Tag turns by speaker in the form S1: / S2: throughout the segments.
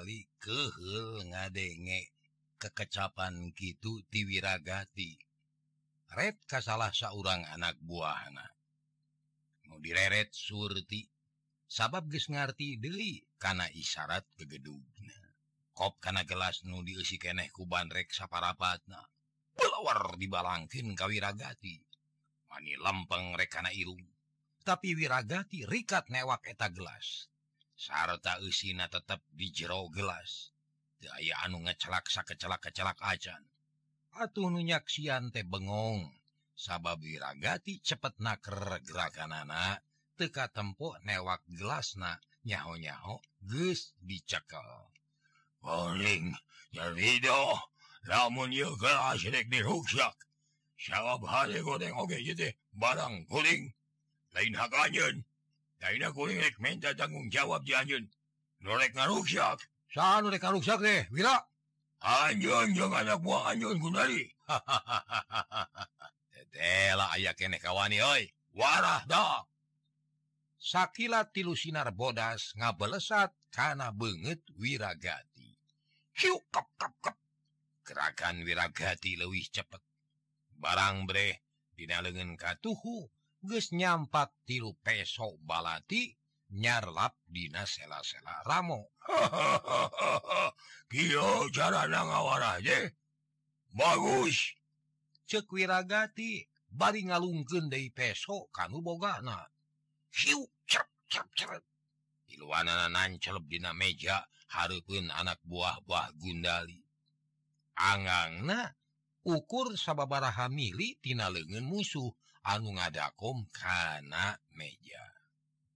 S1: ningali kehel ngadenge. Kekecapan gitu tiwiragati red kas salah seorang anak buahna. Mau direret surti sabab ges ngerti Deli karena isyarat kegedugna kop karena gelas nu diusi keneh kubanrek parapatna pelawar dibalangkin kawiragati mani lempeng rekana irung. Tapi wiragati rikat newak eta gelas. sarta usina tetap di jero gelas. Daya anu ngecelaksa kecelak kecelak acan. Atuh nunyaksian teh bengong. Sabab wiragati cepet naker gerakan anak teka tempo newak gelas na nyaho-nyaho gus dicekel.
S2: Paling jadi jadido lamun ieu gelas rek diruksak sabab hari godeng oge okay, teh barang kuling. Lain hakanyeun minta tanggung jawab di dianjun norek ngarukyak
S1: saat rek ngarukyak deh wira.
S2: anjun jeung anak buah anjun gunari
S1: tetela aya keneh kawani oi.
S2: Warah dah
S1: sakila tilu sinar bodas ngabelesat kana banget wiragati hiu kap kap kap. gerakan wiragati leuwih cepet barang bre dina leungeun katuhu geus nyampat tilu peso balati nyarlap Dina sela-sela Ramo.
S2: Cara ngawara bagus.
S1: Cek wiragati bari ngalungkeun deui peso kanu bogana. Hiu cep cep kamu iluanana nancelep Dina meja hareupeun anak buah-buah Gundali. Angangna ukur sababaraha mili tina leungeun musuh. Anu ngadakom kana meja.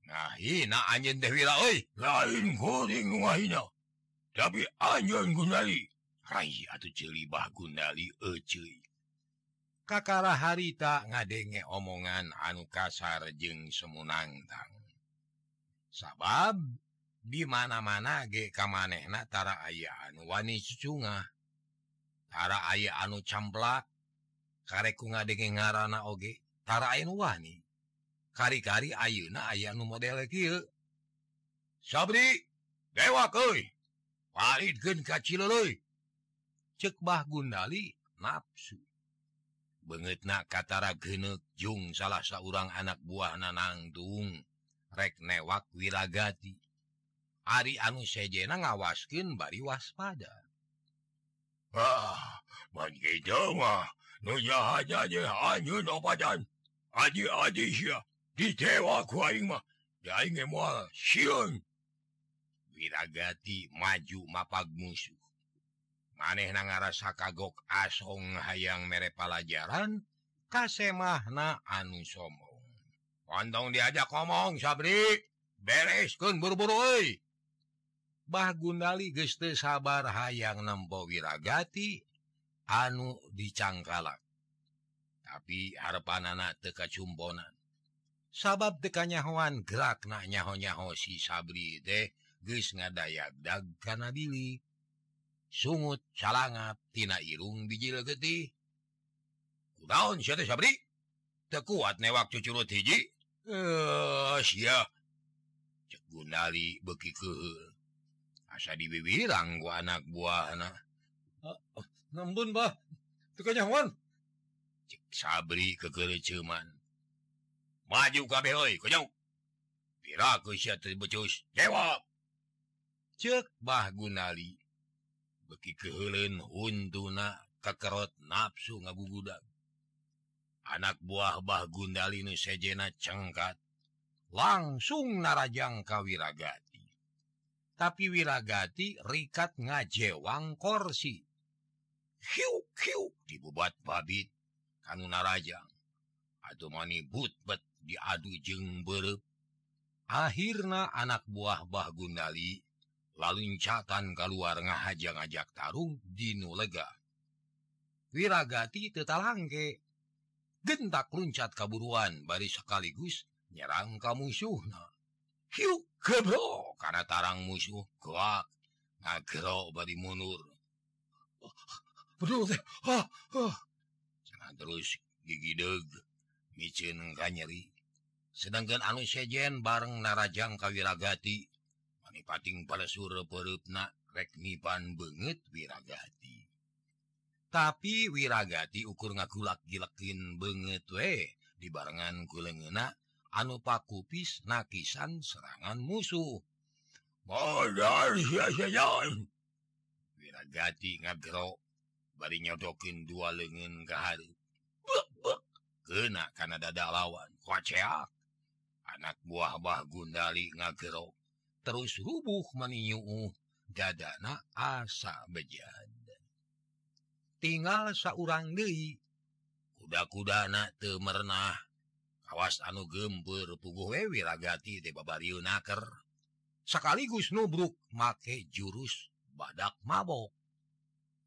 S1: Ngahina anjeun teh wira euy.
S2: Lain kuring wahina tapi anjeun Gundari
S1: rai atuh ceuli bah gundali euceuy kakara harita ngadenge omongan anu kasar jeung semunangtang sabab di mana-mana ge kamanehna tara aya anu wani cucunga. Tara aya anu camplak kareku ngadenge ngarana oge wani. Kari-kari Ayeuna aya nu model kieu
S2: Sabri
S1: dewa cebah Gundali nafsu banget Katara genek Jung salah seorang anak buah nanangtung rek newak wiragati Ari anu sejena ngawaskin bari waspada.
S2: Ah, hanya Aji aji siya, dicewa ku aing mah. Aing moal sieun.
S1: Wiragati maju mapag musuh. Maneh na ngarasa kagok asong hayang mere palajaran, kasemahna anu sombong. Kondong diajak ngomong, Sabri. Bereskeun buru-buru euy. Bah Gundali geus sabar hayang nempo Wiragati anu dicangkalak. tapi harepan anak teka cumbonan sabab tekanyahoan gerak na nyaho-nyaho si Sabri deh geus ngadayak dag karena Billy sungut calangap tina irung bijil getih sia teh Sabri? Teu kuat newak cucurut hiji? Eh sia. Cek Gundali beki ke asa dibibirang ku anak buahna
S3: anak ah, uh, nembun
S1: bah. Tekanyahoan sabri kekere cuman maju kabehoi konyong piraku sia teh becus jawab. Ceuk bah gunali. Beki keheuleun untuna kekerot nafsu ngagugudag anak buah bah gundali nu sejena cengkat. Langsung narajang ka wiragati. Tapi wiragati rikat ngajewang korsi. Hiuk hiuk dibubat babit. kan narajang aduh mani butbet diadu jeng berep akhirnya anak buah Bah Gundali laluncatan keluar ngahajang ajak tarung dinulega wiragati tetalangke. Gentak luncat kaburuan bari sekaligus nyerang kamu musuhna Hiu gebro karena tarang musuh kuak ngagro bari
S3: mundur. Oh, betul, oh,
S1: oh. terus gigi deg micin ka nyeri. Sedangkan anu sejen bareng narajang kawiragati manipating pada sur perupna reknipan banget wiragati. Tapi wiragati ukur ngakulak gilekin banget we di barengan kulengenak anu pakupis nakisan serangan musuh. Wiragati ngagro bari nyodokin dua lengen keharip kena karena dada lawan. Koceak anak buah-bah Gundali ngagerok terus rubuh meninyu dadana asa bejad tinggal seorang Dewi kuda-kuda anak temernah kawas anu gempur puguh wewi ragati de babariu naker. Sekaligus nubruk make jurus badak mabok.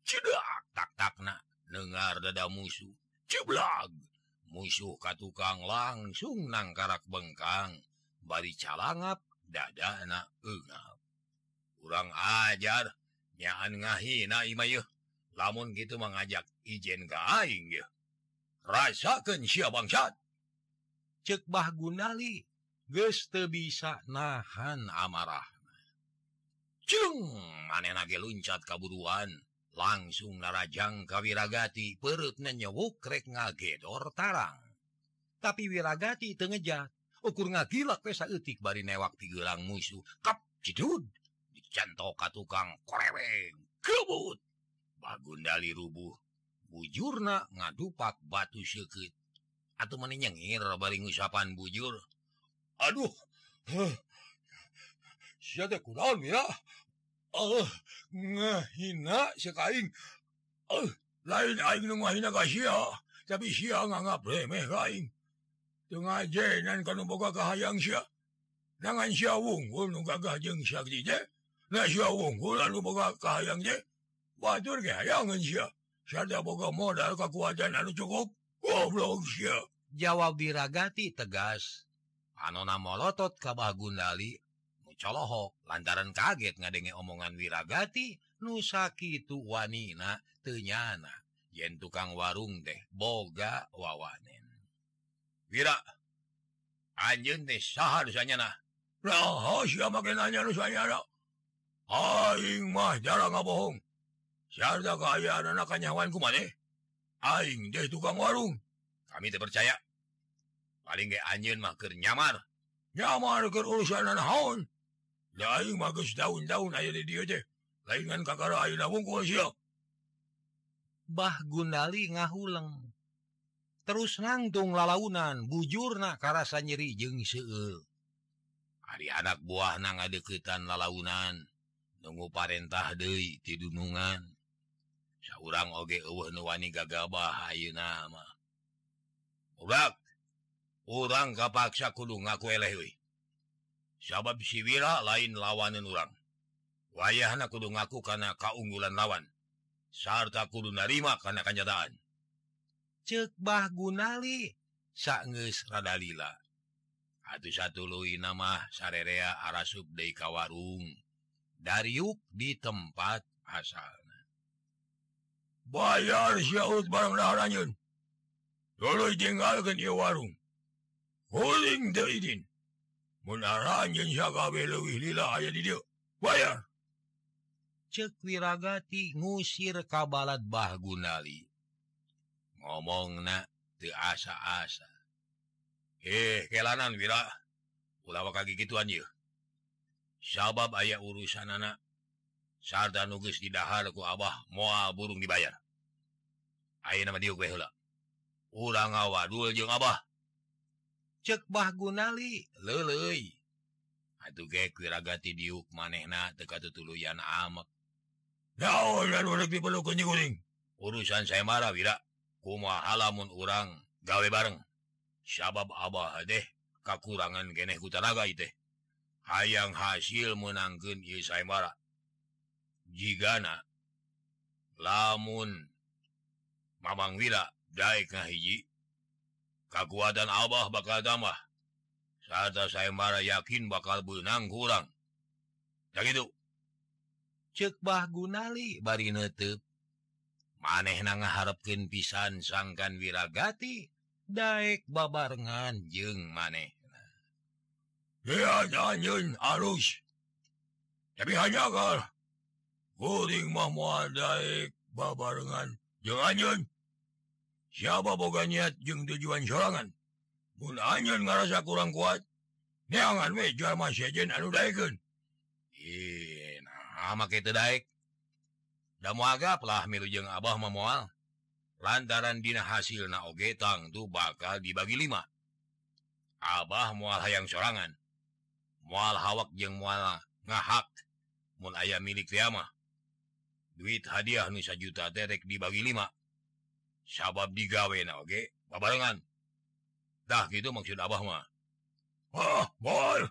S1: Cedak tak takna dengar dada musuh. Ceblag musuh ka tukang langsung nangkarak bengkang. Bari calangap dada anak engap. Kurang ajar nyaan ngahina imayuh lamun gitu mengajak ijen ke aing ya rasakan sia bangsat. Cek bah gunali geus teu bisa nahan amarah Cung, manehna ge luncat kaburuan. langsung narajang ka wiragati perut nanyewuk rek ngagedor tarang. Tapi wirragati tengejat ukur ngagilak pesa etik bari newak pilang musuh. Kap cidud! Dicantok ka tukang koreweng. Kebut! Bagundali rubuh bujurna ngadupak batu sekit atau mana nyengir bari ngusapan bujur.
S3: Aduh! Huh. siapa kurang ya. ah ngahina si
S2: kaing ah lain aing nu ngahina ka sia tapi sia nganggap remeh kaing teu ngajenan kanu boga kahayang sia nangan sia wunggul nu gagah jeung sia je na sia wunggul anu boga kahayang je batur ge hayangan sia sia boga modal kekuatan anu cukup goblok sia
S1: jawab diragati tegas Anona molotot kabah Gundali colohok lantaran kaget ngadenge omongan wiragati nusaki itu Wanina tenyana yen tukang warung deh boga wawanen Wira anjing teh saha dosanya nah
S2: Nah, siapa makin nanya dosanya nah? Aing mah jarang ngabohong. Siarda kaya anak kanyawan ku mana? Aing deh tukang warung.
S1: Kami teh percaya. Paling ge anjing mah keur nyamar.
S2: Nyamar keur urusan naon? daun-daun aya di dieu teh. lain kan kakara ayeuna wungkul sia.
S1: Bah Gunali ngahuleng terus nangtung lalaunan bujurna karasa nyeri jeung seul Ari anak buah na ngadeukeutan lalaunan nunggu parentah deui ti dunungan. Saurang oge eueuh nu wani gagabah ayeuna mah. nama urang kapaksa kudu ngaku eleh euy. sabab siwira lain lawanan urang. Wayah anak kudu ngaku karena kaunggulan lawan. Sarta kudu narima karena kenyataan cebah Gunali sanges radalila satu satu Lui nama sarerea arah subde kawarung dari yuk di tempat asalnya
S2: bayar syaut barang laranyun dulu tinggalkan warung. Huling izin bayar.
S1: Cek Wiragati ngusir kabalat Bagunali ngomong na asa-asa eh kelanan Wira. Ulawa kaki gitu anjir sabab aya urusan anak sarta nuges didaharku Abah moal burung dibayar. Ayo nama diuk gue hula. Urang ngawadul jeung Abah. cek Bah Gunali atuh ah, Aduh wiragati diuk manehna teu katutuluyan amek. Urusan saya marah Wira. Kumaha lamun urang gawe bareng. Sabab Abah deh kakurangan geneh ku hutanaga teh. Hayang hasil menangkan saya marah jigana lamun Mamang Wira daek ngahiji kekuatan Abah bakal tambah. Saat saya marah yakin bakal benang kurang. Gitu cebah Gunali bari nutup maneh na ngaharapkin pisan sangkan wiragati Daek babarengan jeng maneh.
S2: Harus. Tapi hanya kalau Guing mau babarengan. Jangan siapa boga niat jeung tujuan sorangan? Punnya ngerasa kurang kuat. Jangan
S1: agaplah milujeng Abah memual lantaran Dina hasil naogetang tuh bakal dibagi 5 Abah mual hayang sorangan. Mual hawak jeng muala ngahak. Mul ayam milik Riamah duit hadiah Nusa juta terek dibagi 5 sabab digawe oge babarengan dah gitu maksud Abah mah wah boy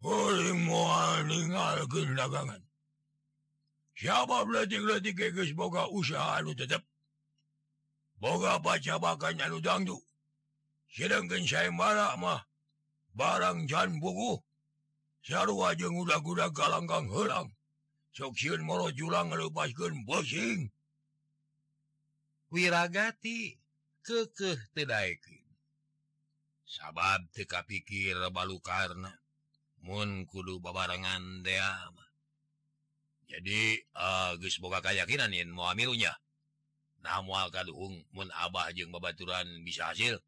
S1: Uling moal ningalkeun
S2: dagangan. siapa letik-letik geus boga usaha lu tetep. Boga baca pacabakan lu dangdu. sedangkan saya marah mah barang jan buku. Sarua jeung udah-udah galanggang helang Sok sieun moro julang leupaskeun bosing.
S1: wirragati kekeh sabab teka pikir balu karena Moon kudu babarengan deama jadi eh, Agus uh, boga kayakakinan muamirunya namual kadung Moon Abah jeung babaturan bisa hasil.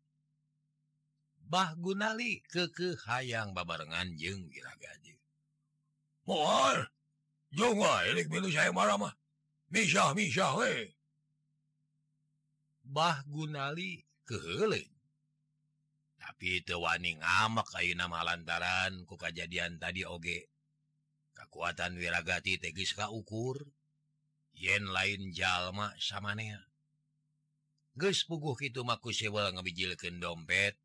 S1: Bah Gunali keke hayang babarengan jeung wirragati
S2: mohon Jongwa elik milu saya marah mah. Misah misah we.
S1: Bah Gunali kele tapi tewani ngamak kayu nama lantaran ku kejadian tadi oge. Kekuatan wiragati tegis ka ukur yen lain jalma samanea. Ges puguh itu maku sewel ngebijilkan dompet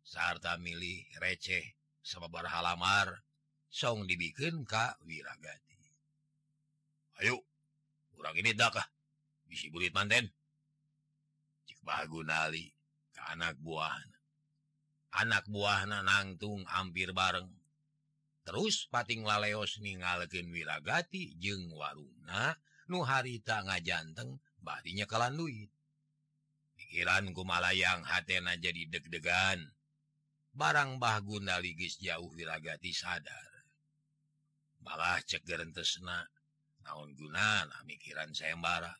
S1: sarta milih receh sabar halamar song dibikin Ka wiragati. Ayo kurang ini dakah bisi bulit manten. bagunali ke anak buah anak buah na nangtung hampir bareng. Terus pating laleos ningalken wiragati jeung warungna nu harita ngajanteng janteng kalan duit. Pikiran kumalayang hatena jadi deg-degan. Barang bahguna ligis jauh wiragati sadar. Malah cegerentesna naon guna mikiran sayembara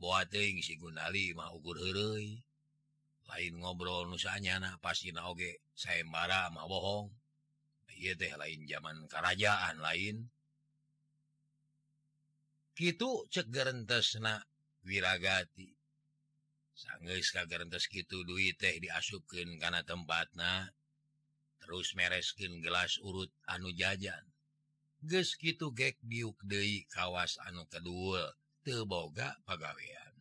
S1: boating heureuy lain ngobrol nusanya nah pasti naoge sayembara mah bohong Iye teh lain zaman kerajaan lain gitu Wiragati. Sanggeus ka kagerentes gitu duit teh diasupkeun kana tempatna. terus mereskin gelas urut anu jajan Geus kitu gek biuk deui kawas anu kedua teboga pagawean.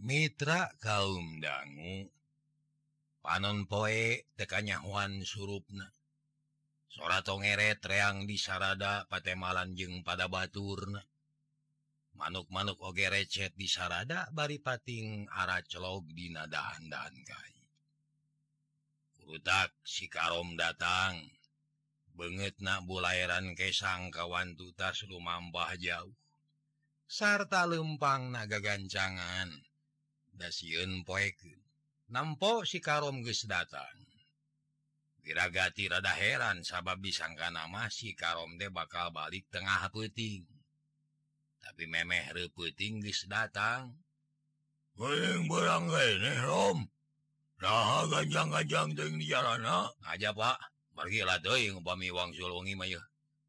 S1: Mitra kaum dangu panon poe tekanyahuan surupna. Sora tongere treang di sarada patemalan jeng pada baturna. Manuk-manuk oge recet di sarada bari pating arah celog di nadahan-dahan kai. Kurutak si karom datang. Banget nak bulairan kesang kawan tutas lumampah jauh. sarta lempang naga gancangan dasiun poe nampo si karom geus datang. Wiragati rada heran sabab disangka nama si karom de bakal balik tengah peting tapi memeh reputing geus datang.
S2: Weng barang nah, ganjang-ganjang di jalan
S1: aja Pak. Pergilah doing upami Wang sulungi mah ya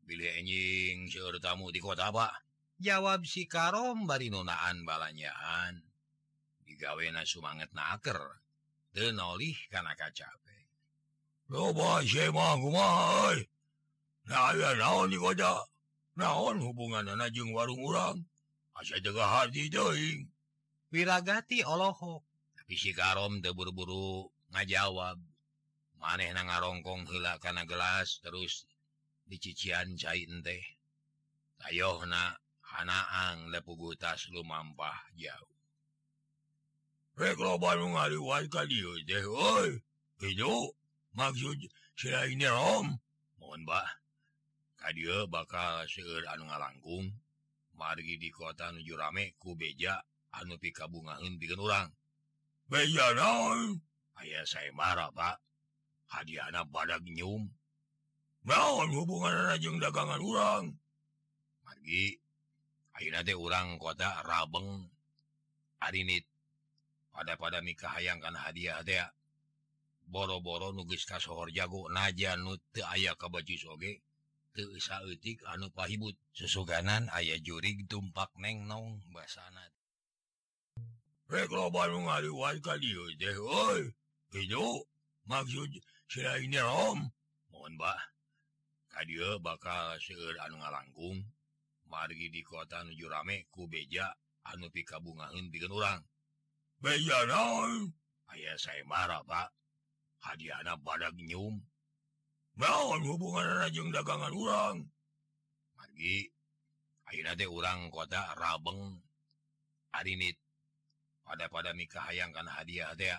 S1: pilih enjing seur tamu di kota Pak. jawab si Karom bari nunaan balanyaan. Digawena sumanget naker tenolih kana kacape. Eh?
S2: Naon digoda Naon hubungan najeng warung urang?
S1: Asa jaga hati deing Wiragati olohok. Tapi si Karom terburu-buru ngajawab Maneh na ngarongkong hela karena gelas terus dicician cair teh Ayo na Hanaang lepugutas lumampah jauh
S2: maksud ini Rom
S1: mohon Mbak radio bakal seur anu ngalangkung. Margi di kota nuju rame ku beja anu pika pikabungahin bikin orang
S2: beja naon
S1: ayah saya marah Pak. Hadiahna badak nyum.
S2: naon hubungan rajeng dagangan orang
S1: margi nanti orang kota Rabeng. Harinit pada pada nikah hayangkan hadiah ya. Boro-boro nugis kasohor jago naja nut aya ka baju soge teu saeutik anu pahibut. Sesuganan aya jurig tumpak neng nong basana.
S2: Rek loba nu ngaliwat ka dieu teh euy basanat maksud sila ini Rom.
S1: Mohon Mbak tadi bakal seueur anu ngalangkung. margi di kota nuju rame ku beja anu pi kabungaun bikin orang
S2: beja naon?
S1: Ayah saya marah pak. Hadiahna badak nyum
S2: naon hubungan rajeng dagangan orang
S1: margi akhirnya teh orang kota rabeng arinit. Pada pada nikah hayangkan hadiah teh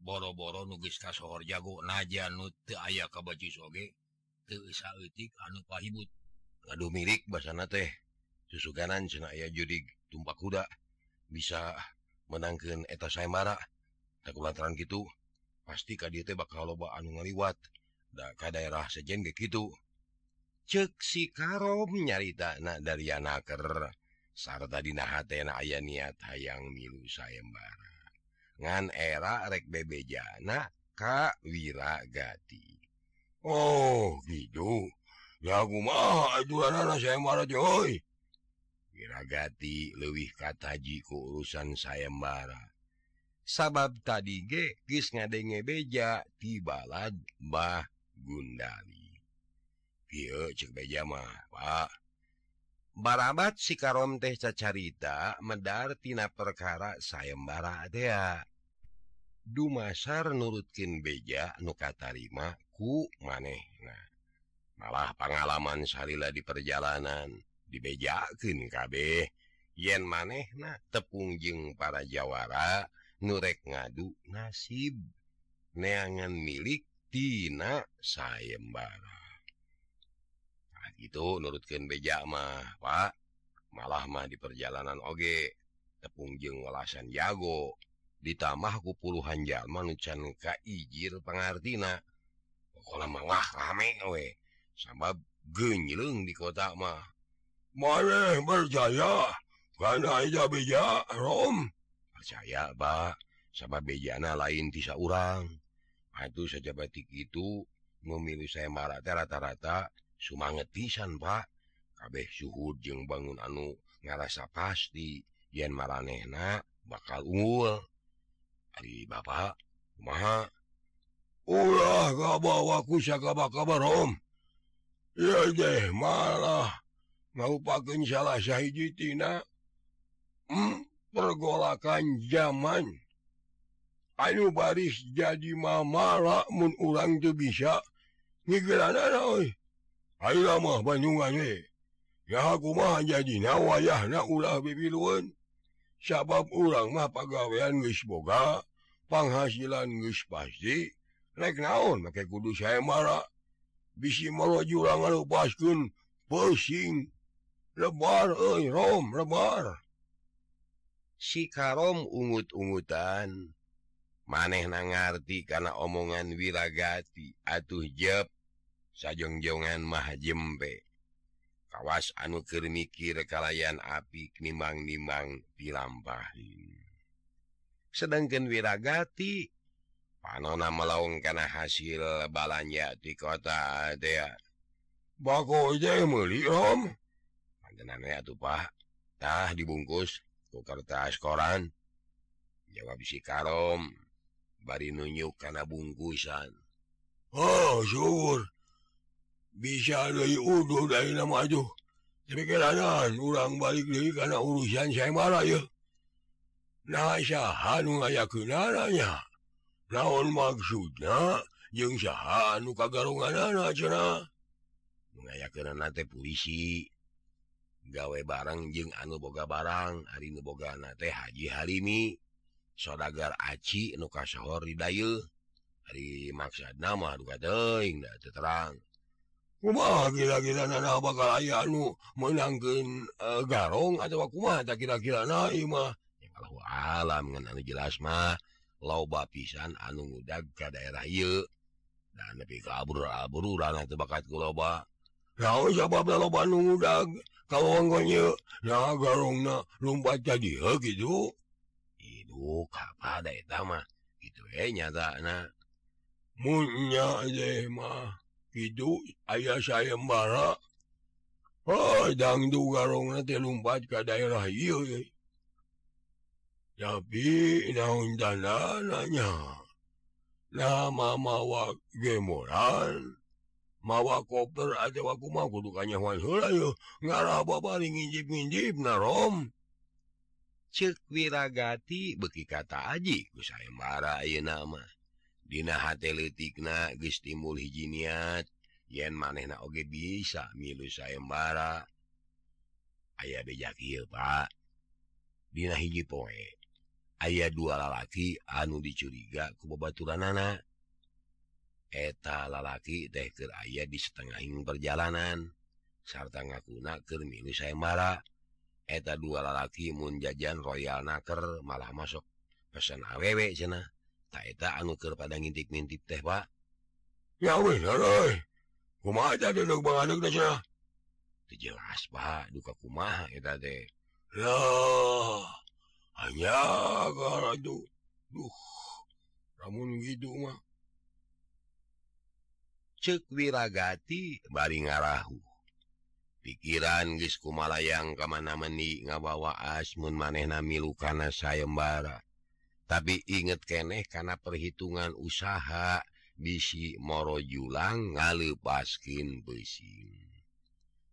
S1: boro-boro nugis kasohor jago naja nu teu aya ka baju soge teu isa anu pahibut.
S4: aduh mirik basana teh. Susuganan cena aya judi tumpak kuda. Bisa menangkan eta saya marah tak kelantaran gitu pasti ka dia teh bakal loba anu ngaliwat. Da ka daerah sejen ge kitu. Cek si karom nyarita. Na dari anaker sarta dina hatena aya niat hayang milu sayembara ngan era rek bebejana ka wiragati
S2: oh gitu.
S4: Giragati lewih kataji ke urusan sayembara sabab tadi ge gekis ngadenge beja tibalad Mbah Gundali. Iya cek beja mah Pak? Barabat si karom teh cacarita medar tina perkara sayembara dea Dumasar nurutkin beja nukatarima ku maneh nah malah pengalaman Salila di perjalanan dibejaken kabeh. Yen maneh tepung tepungjeng para Jawara nurek ngadu nasib. Neangan milik Tina sayembara. Nah, itu beja mah Pak. Malah mah di perjalanan oge tepung tepungjeng welasan jago. Ditambahku puluhan Jalman Nucan Kaijil pengartina. Sekolah wah rame we sebab genyeling di kota mah
S2: Mare percaya karena aja beja Rom
S4: percaya Pak sama bejana lain bisa orang itu saja batik itu memilih saya marata rata-rata sumanget pisan Pak kabeh suhud jeung bangun anu ngarasa pasti yen maranehna bakal unggul Ari Bapak kumaha
S2: Ulah kabawaku sakabar kabar Om deh malah mauupakan salah Syahjitina hmm, pergolakan zaman Ayo baris jadi mama mun ulang tuh bisa mah Banyungan ya aku mah jadi nawayah na ulah bebilun sabab urang mah pagawean guys boga. Penghasilan guys pasti rek naon make kudu saya marah bisi jurang lepaskan pusing. Lebar oi, rom lebar.
S4: Si karom ungut-ungutan. Maneh na ngarti kana omongan wiragati. Atuh jeb sajongjongan mah jembe kawas anu keur mikir kalayan api nimang-nimang dilampahin. Sedangkan wiragati panona melaung karena hasil balanya? Di kota Pak dibungkus ke kertas koran jawab si Karom bari nunjuk karena bungkusan.
S2: Ah, oh syukur bisa dari udu dari nama aduh tapi kiranan urang balik lagi karena urusan saya marah ya nah syahan ngayakin anaknya naon maksudnya jengsahan
S4: luka garungan mengayakanate puisi gawe barang jeung anu boga barang hari nu nuboga teh Haji Harimi sodagar Aci nu kasohor di Ridail hari maksud nama terang.
S2: Kumaha kira-kira nana bakal aya anu menangkan eh, garong atau kumaha mata kira-kira
S4: naimah kalau alam ngan anu jelas mah. loba pisan anu muda ke daerah y
S5: dan lebih kabur-aburan itu. Bakat loba kalauba jadi gitu hidup eh apa gitu nyatanya hidup ayaah saya bara Oh dangdu garong nanti lumpat ke daerah y tapi daun dananya nama mawa gemoran mawa koper aja waku mau kudukannya wansula yo ngaraba bari nginjip nginjip narom
S4: cek wiragati beki kata aji ku saya marah ayo nama dina hati letikna geus timbul hiji niat yen manehna oge bisa milu saya marah ayah bejak hieu pak. Dina hiji poe. ayah dua lalaki anu dicuriga kebebaturan anak eta lalaki tehkir ayah di setengahing perjalanan sarta ngakuna Kermini saya marah eta dua lalaki munjajan Royal naker malah masuk pesan awewek sana taketa anuker pada ngintip-mintip teh Pak. Jelas Pak. Duka kumaha loh
S6: aduh namun gimah
S4: cewiragati baring ngarahu pikiran Gikumalayang kemana-meni ngabawa asmun manehami lukana sayembara tapi inget keneh karena perhitungan usaha bisi moro julang ngalepaskin baskin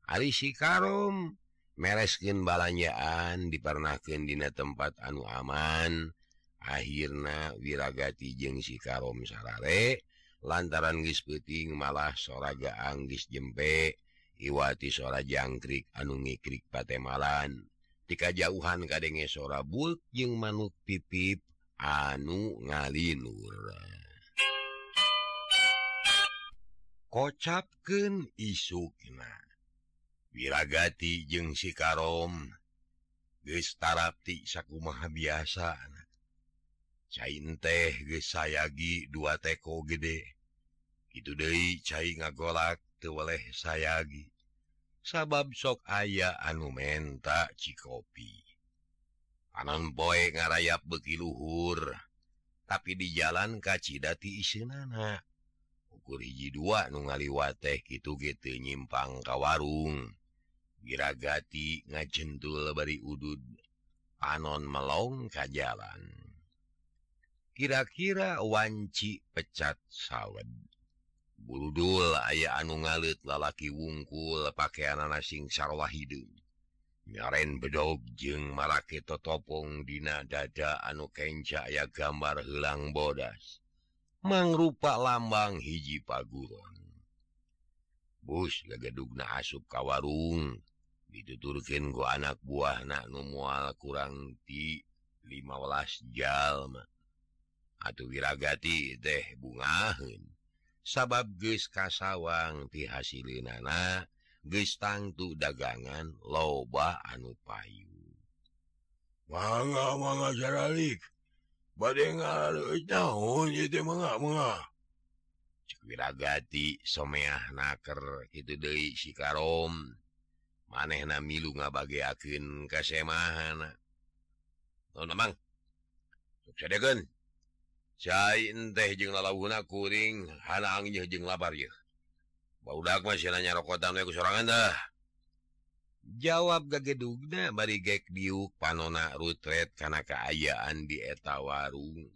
S4: being si Karom mereskin balanjaan diparnahkandina tempat anu aman akhirnya wiragati jeng si karom sarare lantaran gis peting malah soraga Anggis jempe Iwati sora jangkrik anu ngikrik patemalan. Tika jauhan kadenge sora bul jeng manuk pipip anu ngalinur. Kocapken isukna. wirragati jeung sikarom gestarati sakumaha biasa. Cain teh sayagi dua teko gede. Itu De cair ngagolak tewaleh sayagi sabab sok aya anu menta cikopi anon boy ngarayap beki luhur. Tapi di jalan kacidati isinana. ukur hiji dua nu ngaliwat teh gitu gitu nyimpang ka warung. giragati ngajentul bari udud panon melong ka jalan kira-kira wanci pecat sawed. Buludul aya anu ngalit lalaki wungkul pakaian nasing sarwah hidung nyaren bedog jeung marake totopong dina dada anu kenca aya gambar helang bodas. Mangrupa lambang hiji paguron. Bus gagedugna asup ka warung. dituturkin gua anak buah na numual kurang ti 15 jalma Atuh wiragati teh bungahin sabab geus kasawang ti tihasil nana gestangtu dagangan loba anu payu.
S6: Mangga mangga jaralik. Badai ngaleuit naon ieu mangga
S4: manga manga Cek someah naker itu deui si Karom maneh na milu nga ngabaken kasemahan memang teh la kuring jeng labar nyarokotan jawab gagedugna bari gek diuk panona rutret karena keayaan di eta warung.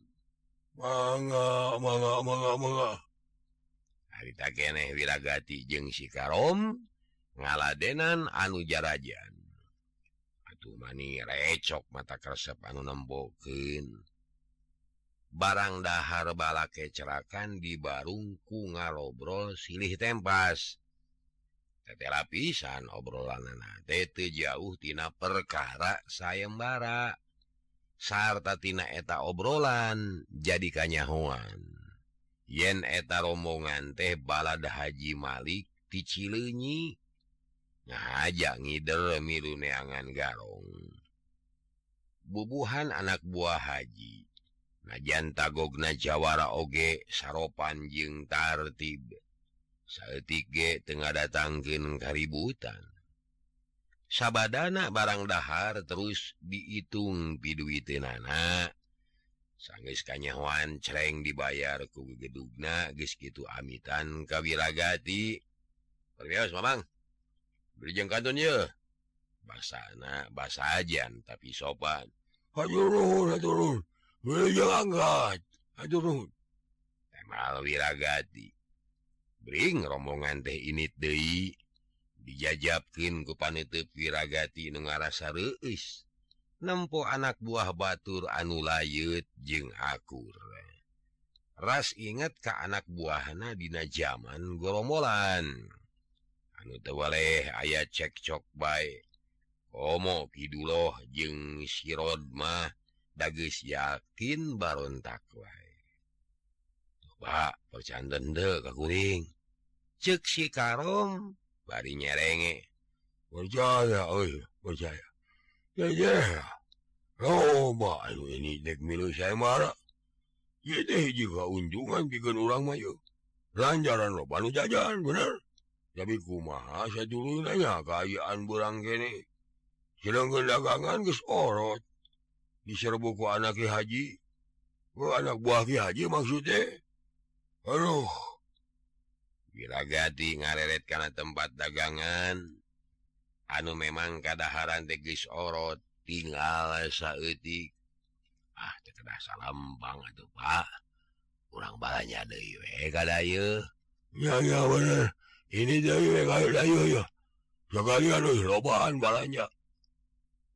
S6: Manga manga manga manga
S4: hari tak keneh wiragati jeng si karom ngaladenan anu jarajan. Atuh mani recok mata resep anu nembokin barang dahar bala kecerakan di barungku ngarobrol silih tempas. Tetela pisan obrolan tete jauhtina perkara sayembara. Sarta tina eta obrolan jadi kanyahuan yen eta rombongan teh balada Haji Malik dicilenyi aja ngide miruneangan garong. Bubuhan anak buah Haji. Najan tagogna Jawara oge saropan jeng tartib. Saatge Tengah datangkin kaributan. Sabadana barang dahar terus dihitung piduitenana sangis kanyawan cereng dibayar ku gedugna ges gitu amitan kawiragati Perbios Mamang. berjengkannya bahasa bahasa ajan tapi sopan. Wirragati Bring rombongan teh ini De Dijajabkin ke panetup wiragati Nengarasa Reis nempo anak buah Batur anu layut jeung akur ras ingat ke anak buahana Dina zaman golombolan anu tewaleh ayaah cekcok baik Omo Kiduloh jeung sirodmah dages yakin Baron barontak Pak percandende kakuring cek si Karom bari nyerenge
S3: percaya oh, percaya ya, ya. Loba, anu ini dek milu saya marah ya, teh juga unjungan bikin orang mayu lanjaran lo baru jajan bener. tapi kumaha saya dulu nanya kayaan burang gene sedangkan dagangan guys orot. Diserbuku anak Ki Haji. Ku anak buah Ki Haji maksudnya aduh
S4: Wiragati ngareret karena tempat dagangan. Anu memang kadaharan tegis orot tinggal saeutik. Ah teu terasa salambang atuh Pak. Urang balanya deui kurang banyak
S3: ada ya, bener. ini sekali harus lobaan balanya.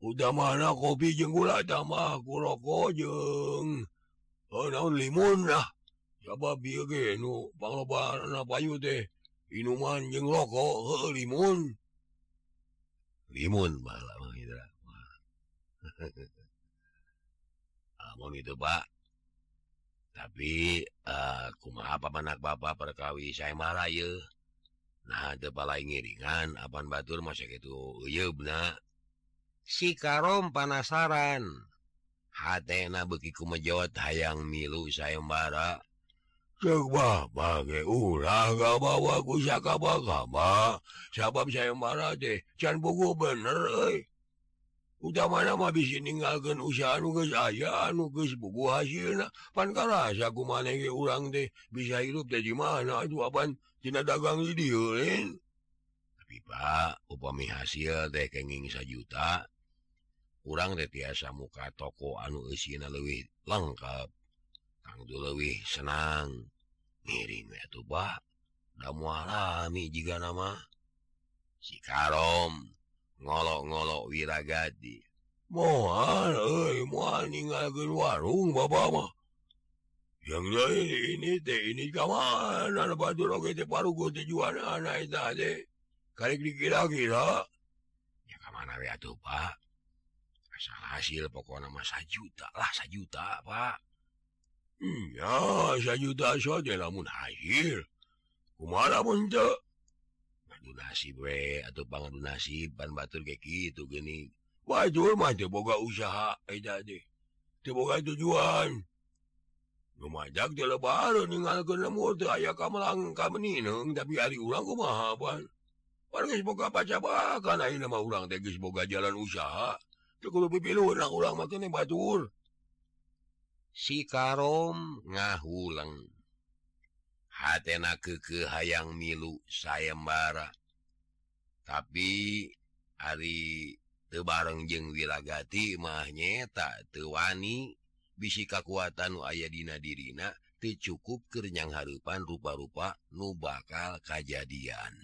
S3: udah mana kopi jeng gula tambah aku rokok jeng oh naon limun lah siapa biar ke nu pangloban payu teh Inuman jeng rokok limun
S4: limun bala, malah gitu amun itu pak tapi aku uh, maaf apa bapak perkawi saya marah ya Nah ada balai ngiringan Aban Batur masa gitu uyubna si Karom panasaran. Hatna begiku mejawat hayang milu sayembara.
S3: Coba bagai ulah gak bawa kusaka bakaba sabab sayembara deh can buku bener euy. udah mana mah bisa ninggalkan usaha nugas aja nugas buku hasil pankara aku man urang teh bisa hidup dari mana itu apaan tidak dagang di didilin
S4: tapi Pak upami hasil teh kenging sajuta kurang teh tiasa muka toko anu isina lebih lengkap. Kangdu lebih senang. Miring ya tuh Pak. Udah mualami jika nama si Karom.
S3: ngolok-golok wirragadi mohal mual warung Bapak mah yang lain ini teh ini kamar batu roket paru tujuan anak tadi kali dikira-kira
S4: ya kemana ya tuh Pak asal hasil pokoknya mah juta lah sajuta Pak
S3: hmm, ya sajuta saja namun hasil. Kumara pun
S4: tuh donasi we atau pan donasi pan batur kayak gitu gini
S3: wajur mah boga usaha aja deh boga tujuan lumajak dia lebaran ninggalkeun lemu teu aya kamelang ka menineng tapi ari urang kumaha pan Orang geus boga pacabakan ayeuna mah urang teh geus boga jalan usaha. Teu kudu pipilu urang urang mah batur.
S4: Si Karom ngahuleng. hatena keke hayang milu sayembara tapi hari tebareng jeng wilagati mahnyaeta tewani bisi kekuatan aya dina dirina cukup kenyang harupan rupa-rupa nu bakal kejadian